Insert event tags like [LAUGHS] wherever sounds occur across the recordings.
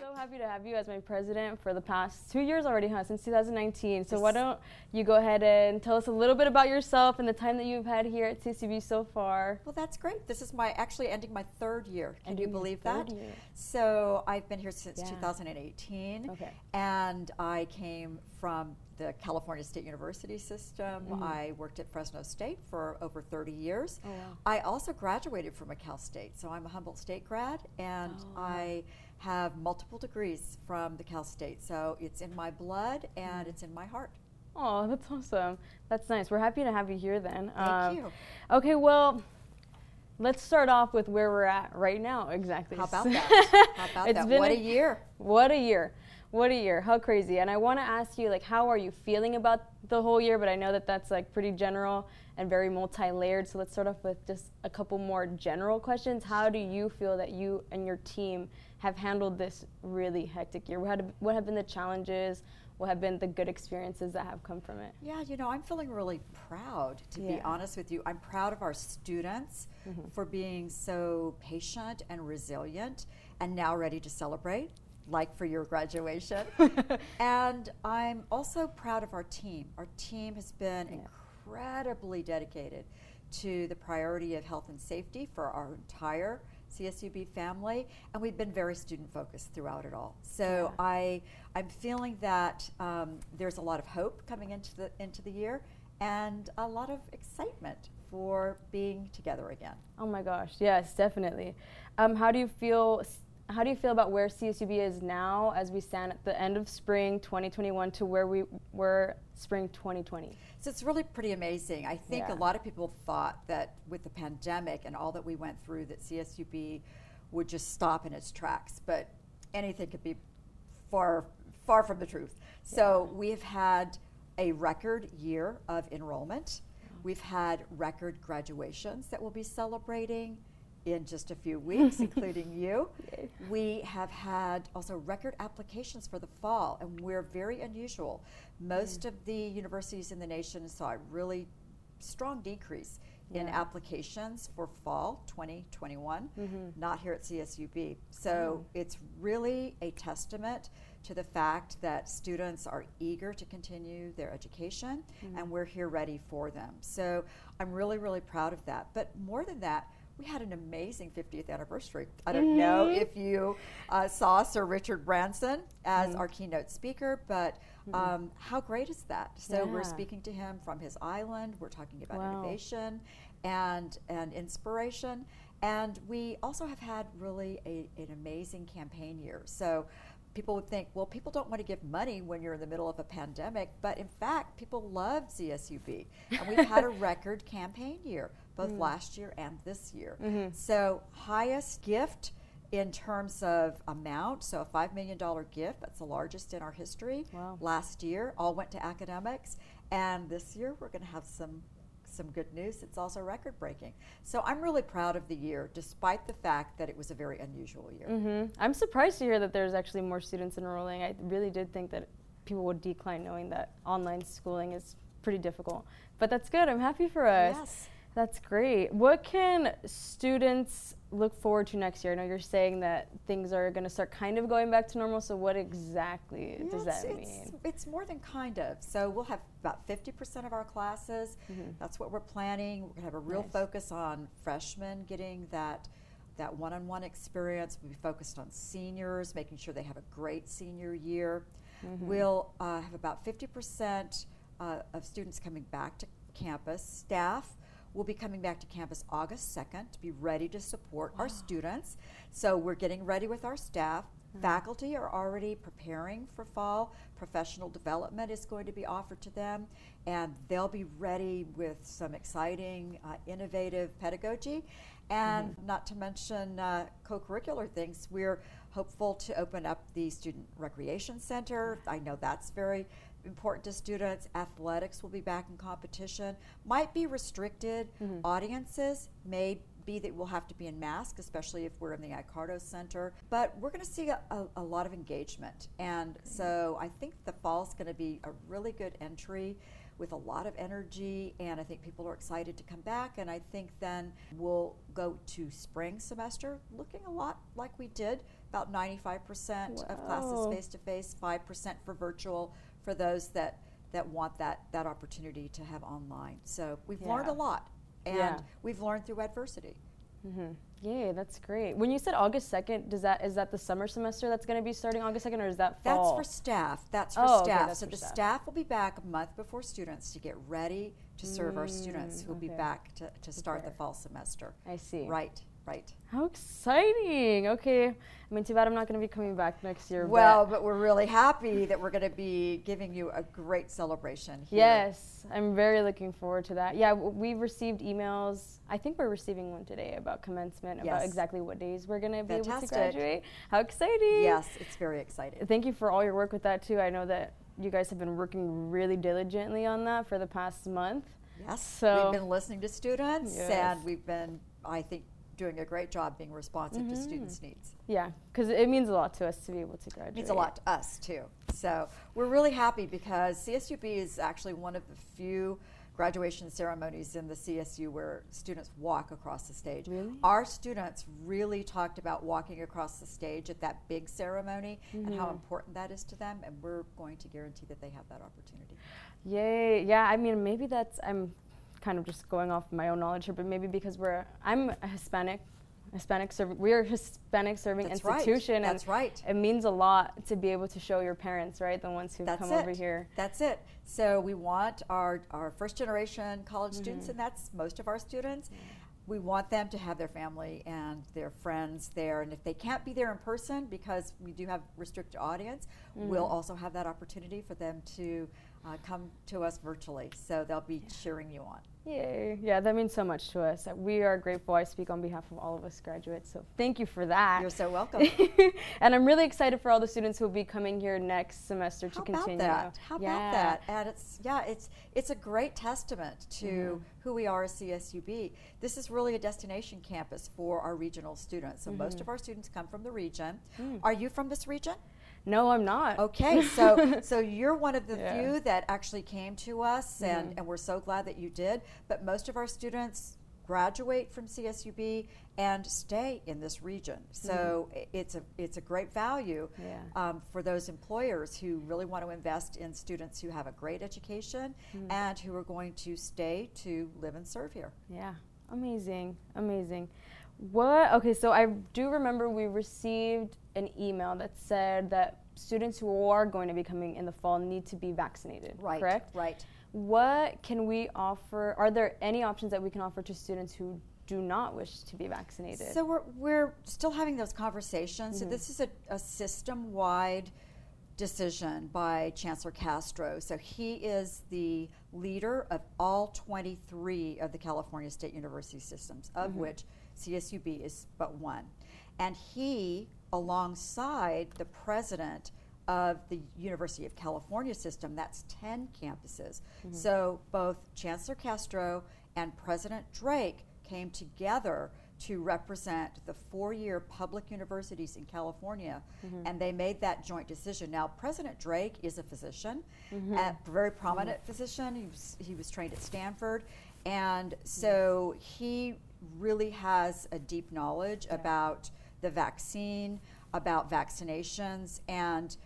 so happy to have you as my president for the past two years already, huh? Since 2019. So why don't you go ahead and tell us a little bit about yourself and the time that you've had here at CSUB so far? Well, that's great. This is my actually ending my third year. Can Ending you believe that? year. So I've been here since Yeah. 2018. Okay. And I came from the California State University system. Mm-hmm. I worked at Fresno State for over 30 years. Oh, wow. I also graduated from a Cal State, so I'm a Humboldt State grad, and Oh. I have multiple degrees from the Cal State. So it's in my blood Mm. and it's in my heart. Oh, that's awesome. That's nice. We're happy to have you here then. Thank Um, you. Okay, well, let's start off with where we're at right now. Exactly. How about [LAUGHS] that? How about It's that? been What a- a year. What a year. What a year. How crazy. And I want to ask you, like, how are you feeling about the whole year? But I know that that's, like, pretty general and very multi layered. So let's start off with just a couple more general questions. How do you feel that you and your team have handled this really hectic year? What what have been the challenges? What have been the good experiences that have come from it? Yeah, you know, I'm feeling really proud, to be honest with you. I'm proud of our students mm-hmm. for being so patient and resilient and now ready to celebrate, like for your graduation. [LAUGHS] and I'm also proud of our team. Our team has been incredibly dedicated to the priority of health and safety for our entire CSUB family, and we've been very student focused throughout it all. So Yeah. I, I'm feeling that um, there's a lot of hope coming into the into the year, and a lot of excitement for being together again. Oh my gosh, yes, definitely. Um, how do you feel? How do you feel about where CSUB is now, as we stand at the end of spring 2021 to where we were spring 2020? So it's really pretty amazing. I think Yeah. a lot of people thought that with the pandemic and all that we went through, that CSUB would just stop in its tracks. But anything could be far, far from the truth. So we have had a record year of enrollment. We've had record graduations that we'll be celebrating in just a few [LAUGHS] weeks, including you. Yay. We have had also record applications for the fall, and we're very unusual. Most of the universities in the nation saw a really strong decrease in applications for fall 2021, Mm-hmm. not here at CSUB. So it's really a testament to the fact that students are eager to continue their education, Mm-hmm. and we're here ready for them. So I'm really, really proud of that. But more than that, we had an amazing 50th anniversary. I don't know Mhm. if you uh, saw Sir Richard Branson as Mm-hmm. our keynote speaker, but um, how great is that? So we're speaking to him from his island. We're talking about Wow. innovation and and inspiration, and we also have had really a, an amazing campaign year. So. People would think, well, people don't want to give money when you're in the middle of a pandemic, but in fact, people love CSUB. And we've had a [LAUGHS] record campaign year, both Mm. last year and this year. Mm-hmm. So, highest gift in terms of amount, so a $5 million gift, that's the largest in our history. Wow. Last year, all went to academics. And this year, we're going to have some. Some good news. It's also record breaking. So I'm really proud of the year, despite the fact that it was a very unusual year. hmm I'm surprised to hear that there's actually more students enrolling. I really did think that people would decline knowing that online schooling is pretty difficult. But that's good. I'm happy for us. Yes. That's great. What can students look forward to next year? I know you're saying that things are going to start kind of going back to normal. So, what exactly does that it's, mean? It's more than kind of. So we'll have about 50% of our classes. That's what we're planning. We're going to have a real Mm-hmm. Nice. focus on freshmen getting that that one-on-one experience. We'll be focused on seniors, making sure they have a great senior year. Mm-hmm. We'll uh, have about 50% uh, of students coming back to campus. Staff will be coming back to campus August 2nd to be ready to support our students. So we're getting ready with our staff. Faculty are already preparing for fall. Professional development is going to be offered to them, and they'll be ready with some exciting, uh, innovative pedagogy. And not to mention uh, co curricular things, we're hopeful to open up the Student Recreation Center. I know that's very important to students. Athletics will be back in competition. Might be restricted mm-hmm. audiences, may be that we'll have to be in mask, especially if we're in the Icardo Center. But we're going to see a, a, a lot of engagement. And mm-hmm. so I think the fall is going to be a really good entry. with a lot of energy, and I think people are excited to come back. And I think then we'll go to spring semester looking a lot like we did about 95% of classes face to face, 5% for virtual for those that, that want that, that opportunity to have online. So we've learned a lot, and Yeah. we've learned through adversity. Mm-hmm. Yay, that's great. When you said August second, does that is that the summer semester that's going to be starting August second, or is that fall? That's for staff. That's for Oh, okay, staff. that's so for the staff. staff will be back a month before students to get ready to serve our students Mm, who will be back to, to start the fall semester. I see. Right, right. How exciting! Okay, I mean, too bad I'm not going to be coming back next year. Well, but but we're really happy that we're going to be giving you a great celebration here. yes, I'm very looking forward to that. Yeah, w- we've received emails. I think we're receiving one today about commencement, about exactly what days we're going to be able to graduate. How exciting! Yes, it's very exciting. Thank you for all your work with that too. I know that you guys have been working really diligently on that for the past month. Yes, So- we've been listening to students, Yes. and we've been, I think, doing a great job being responsive to Mhm. students' needs. Yeah, because it means a lot to us to be able to graduate. It means a lot to us too. So we're really happy because CSUB is actually one of the few graduation ceremonies in the CSU where students walk across the stage. Really? Our students really talked about walking across the stage at that big ceremony and how Mhm. important that is to them, and we're going to guarantee that they have that opportunity. Yay! Yeah, I mean, maybe that's I'm kind of just going off my own knowledge here, but maybe because we're I'm a Hispanic, Hispanic serving. We're a Hispanic serving That's institution, right. That's right. it means a lot to be able to show your parents, right, the ones who That's come it. over here. That's it. So we want our, our first generation college Mm-hmm. students, and that's most of our students. We want them to have their family and their friends there. And if they can't be there in person because we do have restricted audience, we'll Mm-hmm. also have that opportunity for them to uh, come to us virtually. So they'll be cheering you on. Yay! Yeah, that means so much to us. We are grateful. I speak on behalf of all of us graduates, so thank you for that. You're so welcome. [LAUGHS] and I'm really excited for all the students who will be coming here next semester to How continue. about that? How Yeah. about that? And it's yeah, it's it's a great testament to Mhm. who we are as CSUB. This is really a destination campus for our regional students. So most Mhm. of our students come from the region. Mm. Are you from this region? No, I'm not. Okay, so [LAUGHS] so you're one of the Yeah. few that actually came to us, and, Mhm. and we're so glad that you did. But most of our students graduate from CSUB and stay in this region. So i- it's a it's a great value Mm-hmm. Yeah. um, for those employers who really want to invest in students who have a great education Mm. and who are going to stay to live and serve here. Yeah, amazing, amazing. What? Okay, so I do remember we received an email that said that students who are going to be coming in the fall need to be vaccinated. Right. Correct. Right. What can we offer? Are there any options that we can offer to students who do not wish to be vaccinated? So we're, we're still having those conversations. So Mhm. this is a, a system-wide decision by Chancellor Castro. So he is the leader of all 23 of the California State University systems, of Mhm. which CSUB is but one. And he, alongside the president of the University of California system, that's 10 campuses. Mm-hmm. So both Chancellor Castro and President Drake came together to represent the four year public universities in California, mm-hmm. and they made that joint decision. Now, President Drake is a physician, mm-hmm. a very prominent physician. He was, he was trained at Stanford, and so he really has a deep knowledge about the vaccine, about vaccinations, and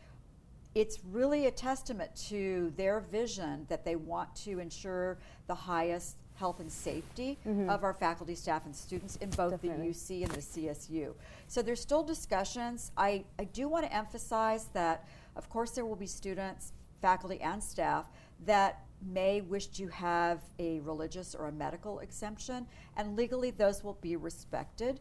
it's really a testament to their vision that they want to ensure the highest health and safety Mhm. of our faculty, staff, and students in both Definitely. the UC and the CSU. So there's still discussions. I, I do want to emphasize that, of course, there will be students, faculty, and staff that may wish to have a religious or a medical exemption, and legally those will be respected.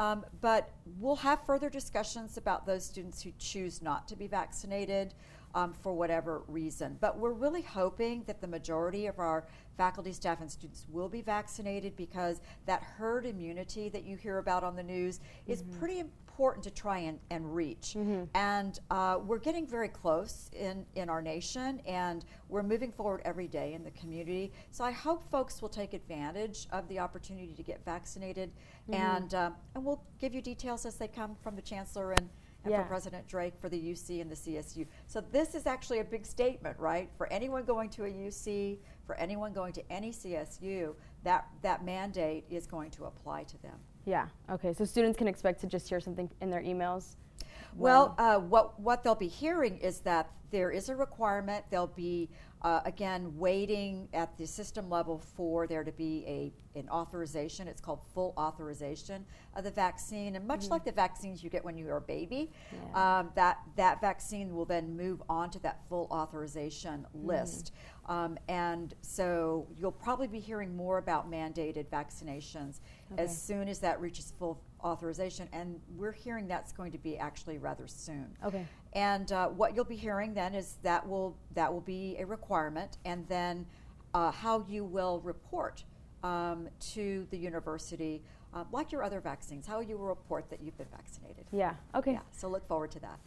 Um, but we'll have further discussions about those students who choose not to be vaccinated um, for whatever reason. But we're really hoping that the majority of our faculty, staff, and students will be vaccinated because that herd immunity that you hear about on the news is pretty important to try and, and reach. Mhm. And uh, we're getting very close in, in our nation, and we're moving forward every day in the community. So I hope folks will take advantage of the opportunity to get vaccinated, Mhm. and uh, and we'll give you details as they come from the chancellor and, and and Yeah. for President Drake for the UC and the CSU. So this is actually a big statement, right? For anyone going to a UC, for anyone going to any CSU, that, that mandate is going to apply to them. Yeah. Okay. So students can expect to just hear something in their emails. Well, uh, what, what they'll be hearing is that there is a requirement. They'll be, uh, again, waiting at the system level for there to be a, an authorization. It's called full authorization of the vaccine. And much like the vaccines you get when you're a baby, Yeah. um, that, that vaccine will then move on to that full authorization list. Um, and so you'll probably be hearing more about mandated vaccinations Okay. as soon as that reaches full authorization. And we're hearing that's going to be actually rather soon. Okay. And uh, what you'll be hearing then is that will that will be a requirement, and then uh, how you will report um, to the university, uh, like your other vaccines, how you will report that you've been vaccinated. Yeah. Okay. Yeah, so look forward to that.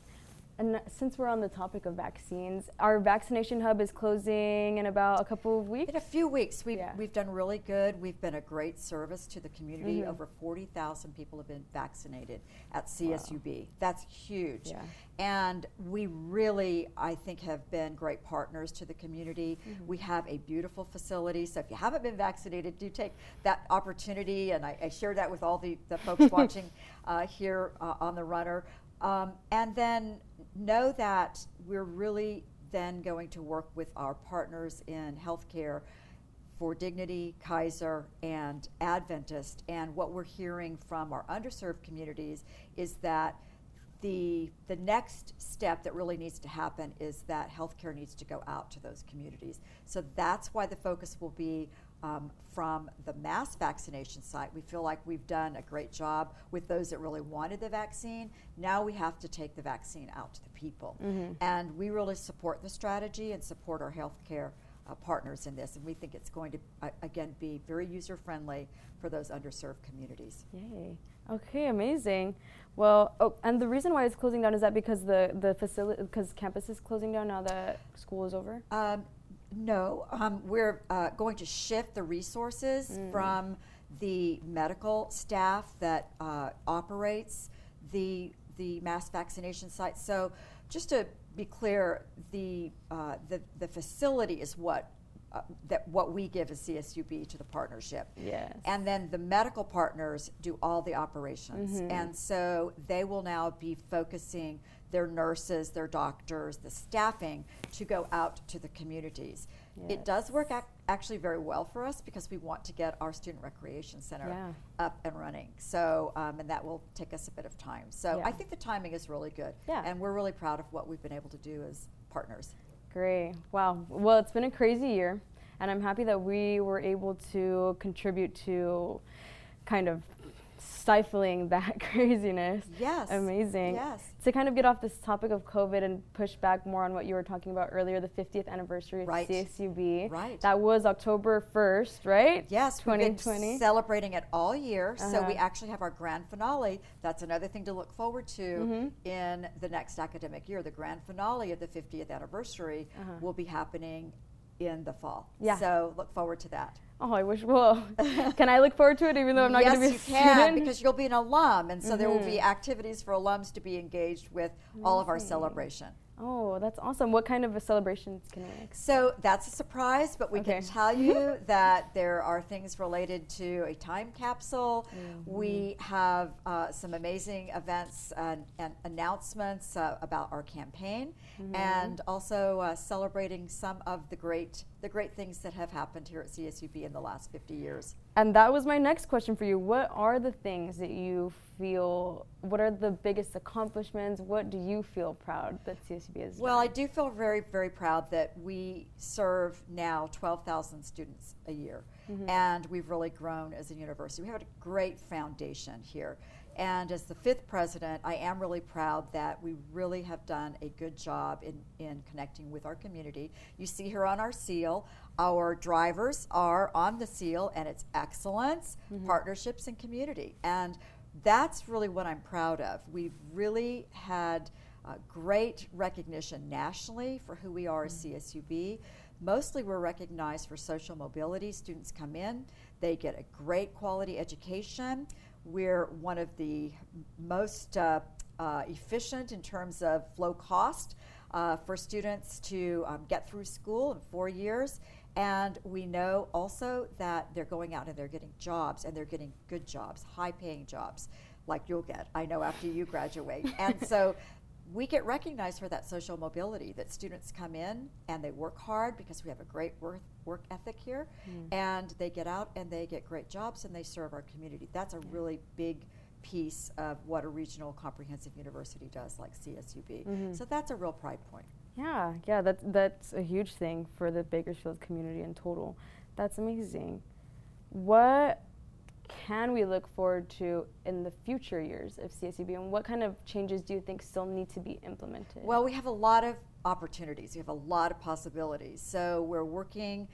And since we're on the topic of vaccines, our vaccination hub is closing in about a couple of weeks. In a few weeks, we've, Yeah. we've done really good. We've been a great service to the community. Mhm. Over 40,000 people have been vaccinated at CSUB. That's huge. Yeah. And we really, I think, have been great partners to the community. Mm-hmm. We have a beautiful facility. So if you haven't been vaccinated, do take that opportunity. And I, I share that with all the, the folks [LAUGHS] watching uh, here uh, on the runner. Um, and then know that we're really then going to work with our partners in healthcare for Dignity, Kaiser, and Adventist. And what we're hearing from our underserved communities is that the, the next step that really needs to happen is that healthcare needs to go out to those communities. So that's why the focus will be um, from the mass vaccination site. We feel like we've done a great job with those that really wanted the vaccine. Now we have to take the vaccine out to the people. And we really support the strategy and support our healthcare uh, partners in this. And we think it's going to, uh, again, be very user friendly for those underserved communities. Yay. Okay, amazing. Well, oh, and the reason why it's closing down is that because the the facility because campus is closing down now that school is over. Um, no, um, we're uh, going to shift the resources from the medical staff that uh, operates the the mass vaccination site. So, just to be clear, the uh, the the facility is what. Uh, that what we give as CSUB to the partnership. Yes. And then the medical partners do all the operations. Mhm. And so they will now be focusing their nurses, their doctors, the staffing to go out to the communities. Yes. It does work ac- actually very well for us because we want to get our student recreation center Yeah. up and running. So, um, and that will take us a bit of time. So Yeah. I think the timing is really good. Yeah. And we're really proud of what we've been able to do as partners. Great. Wow. Well, it's been a crazy year, and I'm happy that we were able to contribute to kind of stifling that [LAUGHS] craziness. Yes. Amazing. Yes. To kind of get off this topic of COVID and push back more on what you were talking about earlier, the 50th anniversary of Right. CSUB. Right. That was October 1st, right? Yes, we've been 2020. celebrating it all year. So we Uh-huh. actually have our grand finale. That's another thing to look forward to Mhm. in the next academic year. The grand finale of the 50th anniversary Uh-huh. will be happening in the fall. Yeah. So look forward to that. Oh, I wish. Well, [LAUGHS] can I look forward to it even though I'm not yes, going to be a you can because you'll be an alum, and so there will be Mhm. activities for alums to be engaged with all of our celebration. Oh, that's awesome. What kind of a celebrations can we expect? So that's a surprise, but we can tell you [LAUGHS] that there are things related to a time capsule. Mm-hmm. We have uh, some amazing events and, and announcements uh, about our campaign, Mm-hmm. and also uh, celebrating some of the great the great things that have happened here at CSUB in the last 50 years. And that was my next question for you. What are the things that you feel, what are the biggest accomplishments? What do you feel proud that CSUB has Well, I do feel very, very proud that we serve now 12,000 students a year. Mm-hmm. And we've really grown as a university. We have a great foundation here. And as the fifth president, I am really proud that we really have done a good job in, in connecting with our community. You see here on our seal, our drivers are on the seal, and it's excellence, partnerships, and community. And that's really what I'm proud of. We've really had uh, great recognition nationally for who we are as CSUB. Mostly, we're recognized for social mobility. Students come in, they get a great quality education. We're one of the most uh, uh, efficient in terms of low cost uh, for students to um, get through school in four years. And we know also that they're going out and they're getting jobs and they're getting good jobs, high paying jobs, like you'll get, I know, after you graduate. [LAUGHS] and so we get recognized for that social mobility that students come in and they work hard because we have a great work, work ethic here mm. and they get out and they get great jobs and they serve our community that's a yeah. really big piece of what a regional comprehensive university does like csub mm-hmm. so that's a real pride point yeah yeah that's that's a huge thing for the bakersfield community in total that's amazing what can we look forward to in the future years of CSUB, and what kind of changes do you think still need to be implemented? Well, we have a lot of opportunities. We have a lot of possibilities. So we're working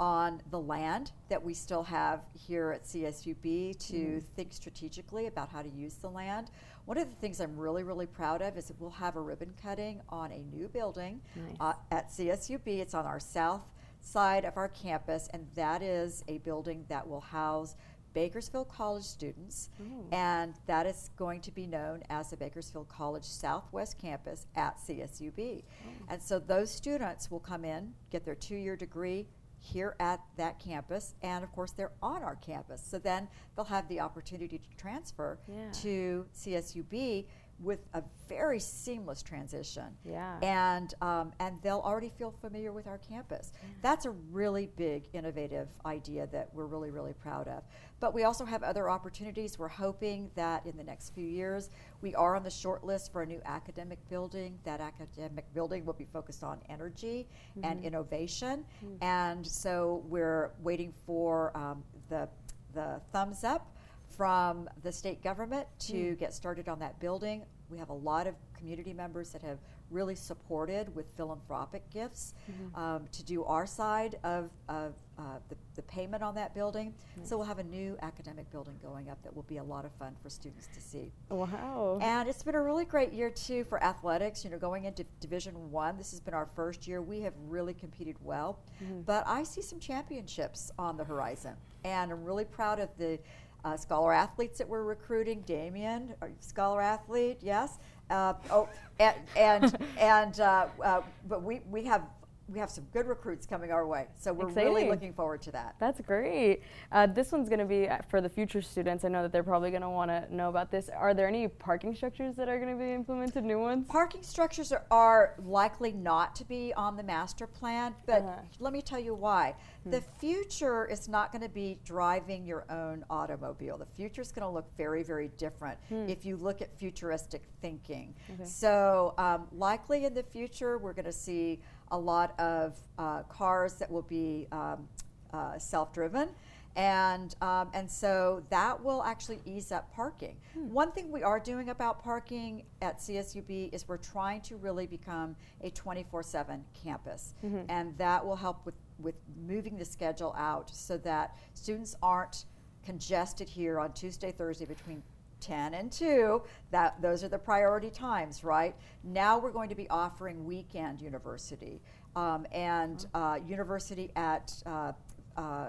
on the land that we still have here at CSUB to mm-hmm. think strategically about how to use the land. One of the things I'm really, really proud of is that we'll have a ribbon cutting on a new building nice. uh, at CSUB. It's on our south side of our campus, and that is a building that will house Bakersfield College students, Ooh. and that is going to be known as the Bakersfield College Southwest Campus at CSUB. Oh. And so those students will come in, get their two year degree here at that campus, and of course, they're on our campus. So then they'll have the opportunity to transfer yeah. to CSUB with a very seamless transition. Yeah. And um, and they'll already feel familiar with our campus. Yeah. That's a really big, innovative idea that we're really, really proud of. But we also have other opportunities. We're hoping that in the next few years, we are on the short list for a new academic building. That academic building will be focused on energy mm-hmm. and innovation. Mm-hmm. And so we're waiting for um, the the thumbs up from the state government to mm. get started on that building. We have a lot of community members that have really supported with philanthropic gifts mm-hmm. um, to do our side of, of uh, the, the, payment on that building. Mm-hmm. So we'll have a new academic building going up that will be a lot of fun for students to see. Wow! And it's been a really great year too for athletics. You know, going into Division One, this has been our first year. We have really competed well, mm-hmm. but I see some championships on the horizon, and I'm really proud of the uh, scholar athletes that we're recruiting. Damien, scholar athlete, yes. Uh, oh, and and, [LAUGHS] and uh, uh, but we we have we have some good recruits coming our way. So we're Exciting. really looking forward to that. That's great. Uh, this one's going to be uh, for the future students. I know that they're probably going to want to know about this. Are there any parking structures that are going to be implemented, new ones? Parking structures are, are likely not to be on the master plan, but uh-huh. let me tell you why. Hmm. The future is not going to be driving your own automobile. The future is going to look very, very different hmm. if you look at futuristic thinking. Okay. So, um, likely in the future, we're going to see a lot of uh, cars that will be um, uh, self-driven. And, um, and so that will actually ease up parking. Hmm. One thing we are doing about parking at CSUB is we're trying to really become a 24 7 campus. Mm-hmm. And that will help with, with moving the schedule out so that students aren't congested here on Tuesday, Thursday between 10 and 2 that those are the priority times right? Now we're going to be offering weekend university um, and uh, university at uh, uh,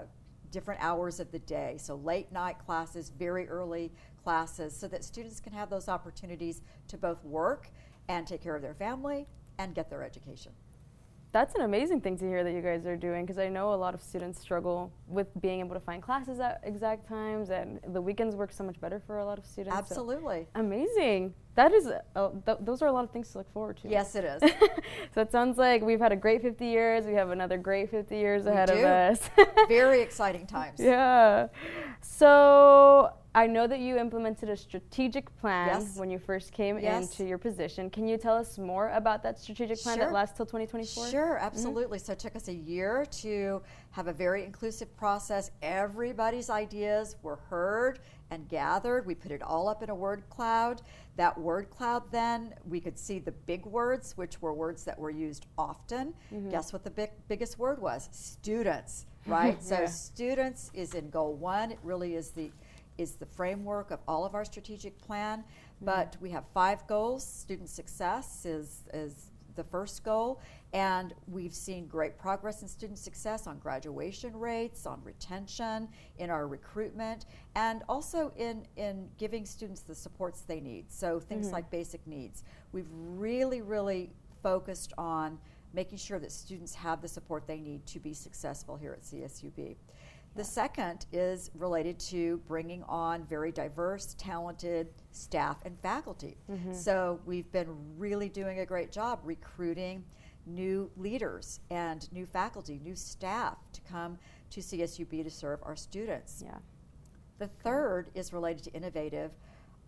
different hours of the day. So late night classes very early classes so that students can have those opportunities to both work and take care of their family and get their education that's an amazing thing to hear that you guys are doing because I know a lot of students struggle with being able to find classes at exact times, and the weekends work so much better for a lot of students. Absolutely. So amazing. That is, uh, th- those are a lot of things to look forward to. Yes, it is. [LAUGHS] so it sounds like we've had a great 50 years. We have another great 50 years we ahead do. of us. [LAUGHS] Very exciting times. Yeah. So I know that you implemented a strategic plan yes. when you first came yes. into your position. Can you tell us more about that strategic plan sure. that lasts till 2024? Sure, mm-hmm. absolutely. Mm-hmm. So it took us a year to have a very inclusive process. Everybody's ideas were heard and gathered. We put it all up in a word cloud. That word cloud, then, we could see the big words, which were words that were used often. Mm-hmm. Guess what the big, biggest word was? Students, right? [LAUGHS] yeah. So, students is in goal one. It really is the is the framework of all of our strategic plan. Mm-hmm. But we have five goals. Student success is, is the first goal, and we've seen great progress in student success on graduation rates, on retention, in our recruitment, and also in, in giving students the supports they need. So things Mhm. like basic needs. We've really, really focused on making sure that students have the support they need to be successful here at CSUB. The second is related to bringing on very diverse, talented staff and faculty. Mhm. So we've been really doing a great job recruiting new leaders and new faculty, new staff to come to CSUB to serve our students. Yeah. The third is related to innovative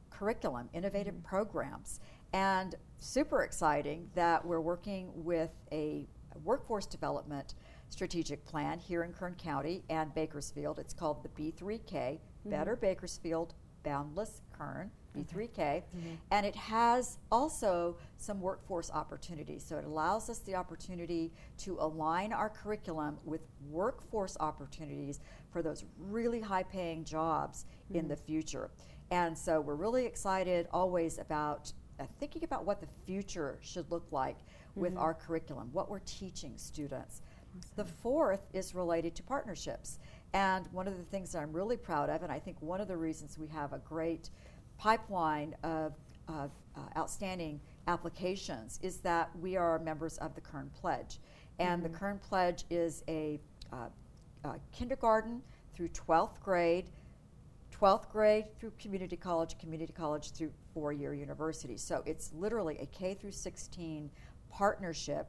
curriculum, innovative Mm-hmm. programs. And super exciting that we're working with a workforce development strategic plan here in Kern County and Bakersfield. It's called the B3K, Mm-hmm. Better Bakersfield, Boundless Kern, B3K. Mm-hmm. And it has also some workforce opportunities. So it allows us the opportunity to align our curriculum with workforce opportunities for those really high paying jobs in the future. And so we're really excited always about uh, thinking about what the future should look like with our curriculum, what we're teaching students. The fourth is related to partnerships. And one of the things that I'm really proud of, and I think one of the reasons we have a great pipeline of, of uh, outstanding applications, is that we are members of the Kern Pledge. And the Kern Pledge is a uh, uh, kindergarten through 12th grade 12th grade through community college, community college through four year university. So it's literally a K through 16 partnership.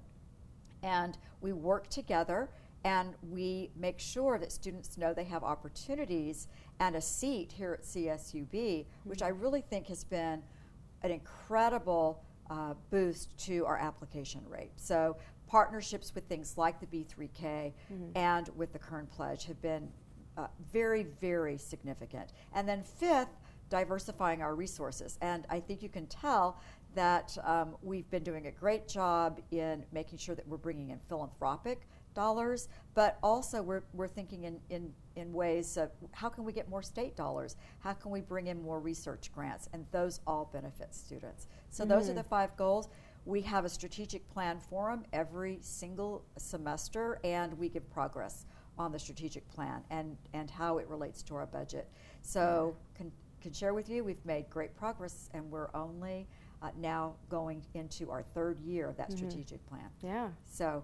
And we work together and we make sure that students know they have opportunities and a seat here at CSUB, which I really think has been an incredible uh, boost to our application rate. So partnerships with things like the B3K and with the Kern Pledge have been uh, very, very significant. And then fifth, diversifying our resources. And I think you can tell that um, we've been doing a great job in making sure that we're bringing in philanthropic dollars, but also we're, we're thinking in, in, in ways of how can we get more state dollars? How can we bring in more research grants? And those all benefit students. So those are the five goals. We have a strategic plan forum every single semester, and we give progress on the strategic plan and, and how it relates to our budget. So, can, can share with you, we've made great progress, and we're only uh, now going into our third year of that strategic plan. Yeah. So,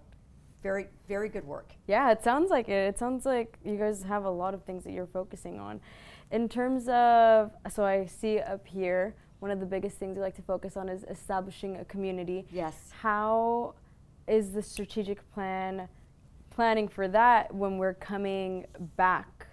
very, very good work. Yeah, it sounds like it. It sounds like you guys have a lot of things that you're focusing on. In terms of, so I see up here, one of the biggest things we like to focus on is establishing a community. Yes. How is the strategic plan planning for that when we're coming back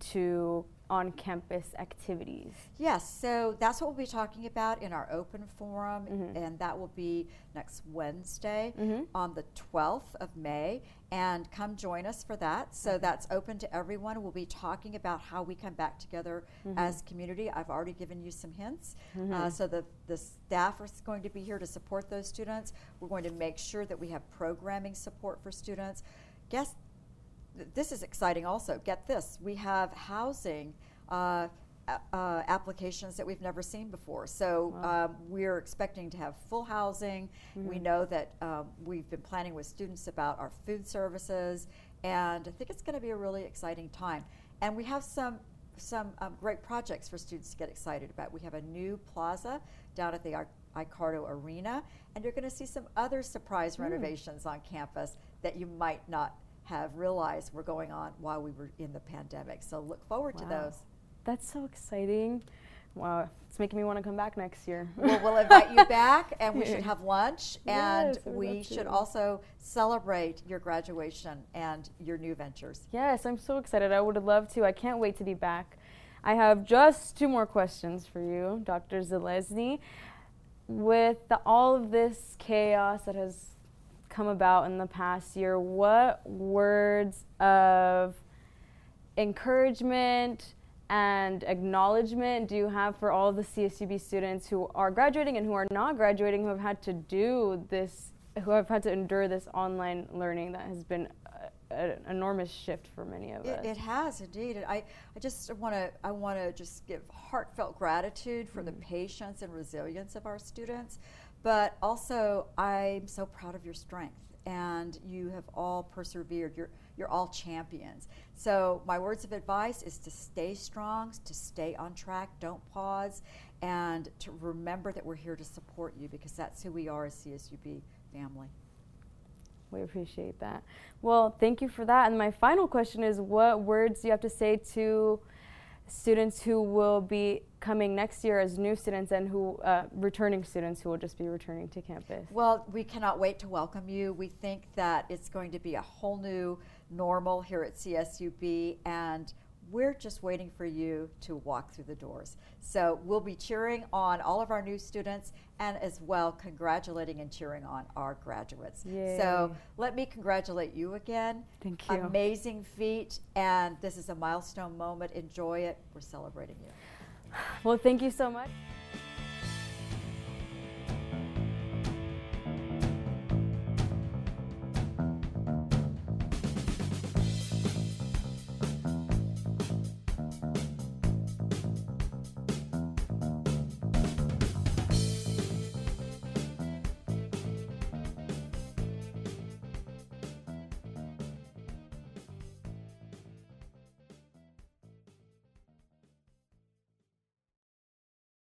to on campus activities? Yes, so that's what we'll be talking about in our open forum, Mhm. and that will be next Wednesday Mhm. on the 12th of May. And come join us for that. So that's open to everyone. We'll be talking about how we come back together as community. I've already given you some hints. Uh, so the, the staff is going to be here to support those students. We're going to make sure that we have programming support for students. Guess this is exciting also. Get this, we have housing uh, uh, applications that we've never seen before. So um, we're expecting to have full housing. We know that um, we've been planning with students about our food services, and I think it's going to be a really exciting time. And we have some some um, great projects for students to get excited about. We have a new plaza down at the Ar- Icardo Arena, and you're going to see some other surprise renovations on campus that you might not have realized were going on while we were in the pandemic. So look forward to those. That's so exciting. Wow, it's making me want to come back next year. Well, we'll invite you back, [LAUGHS] and we should have lunch, and Yes, we should to. also celebrate your graduation and your new ventures. Yes, I'm so excited. I would love to. I can't wait to be back. I have just two more questions for you, Dr. Zelezny. With the, all of this chaos that has come about in the past year, what words of encouragement and acknowledgement do you have for all the CSUB students who are graduating and who are not graduating, who have had to do this, who have had to endure this online learning that has been a, an enormous shift for many of It, us? it has indeed. And I, I just want to I want to just give heartfelt gratitude for the mm. patience and resilience of our students, but also I'm so proud of your strength and you have all persevered. You're, you're all champions. So, my words of advice is to stay strong, to stay on track, don't pause, and to remember that we're here to support you because that's who we are as CSUB family. We appreciate that. Well, thank you for that. And my final question is what words do you have to say to students who will be coming next year as new students and who uh, returning students who will just be returning to campus? Well, we cannot wait to welcome you. We think that it's going to be a whole new normal here at CSUB and we're just waiting for you to walk through the doors. So we'll be cheering on all of our new students and as well congratulating and cheering on our graduates. Yay. So let me congratulate you again. Thank you. Amazing feat, and this is a milestone moment. Enjoy it. We're celebrating you. Well, thank you so much.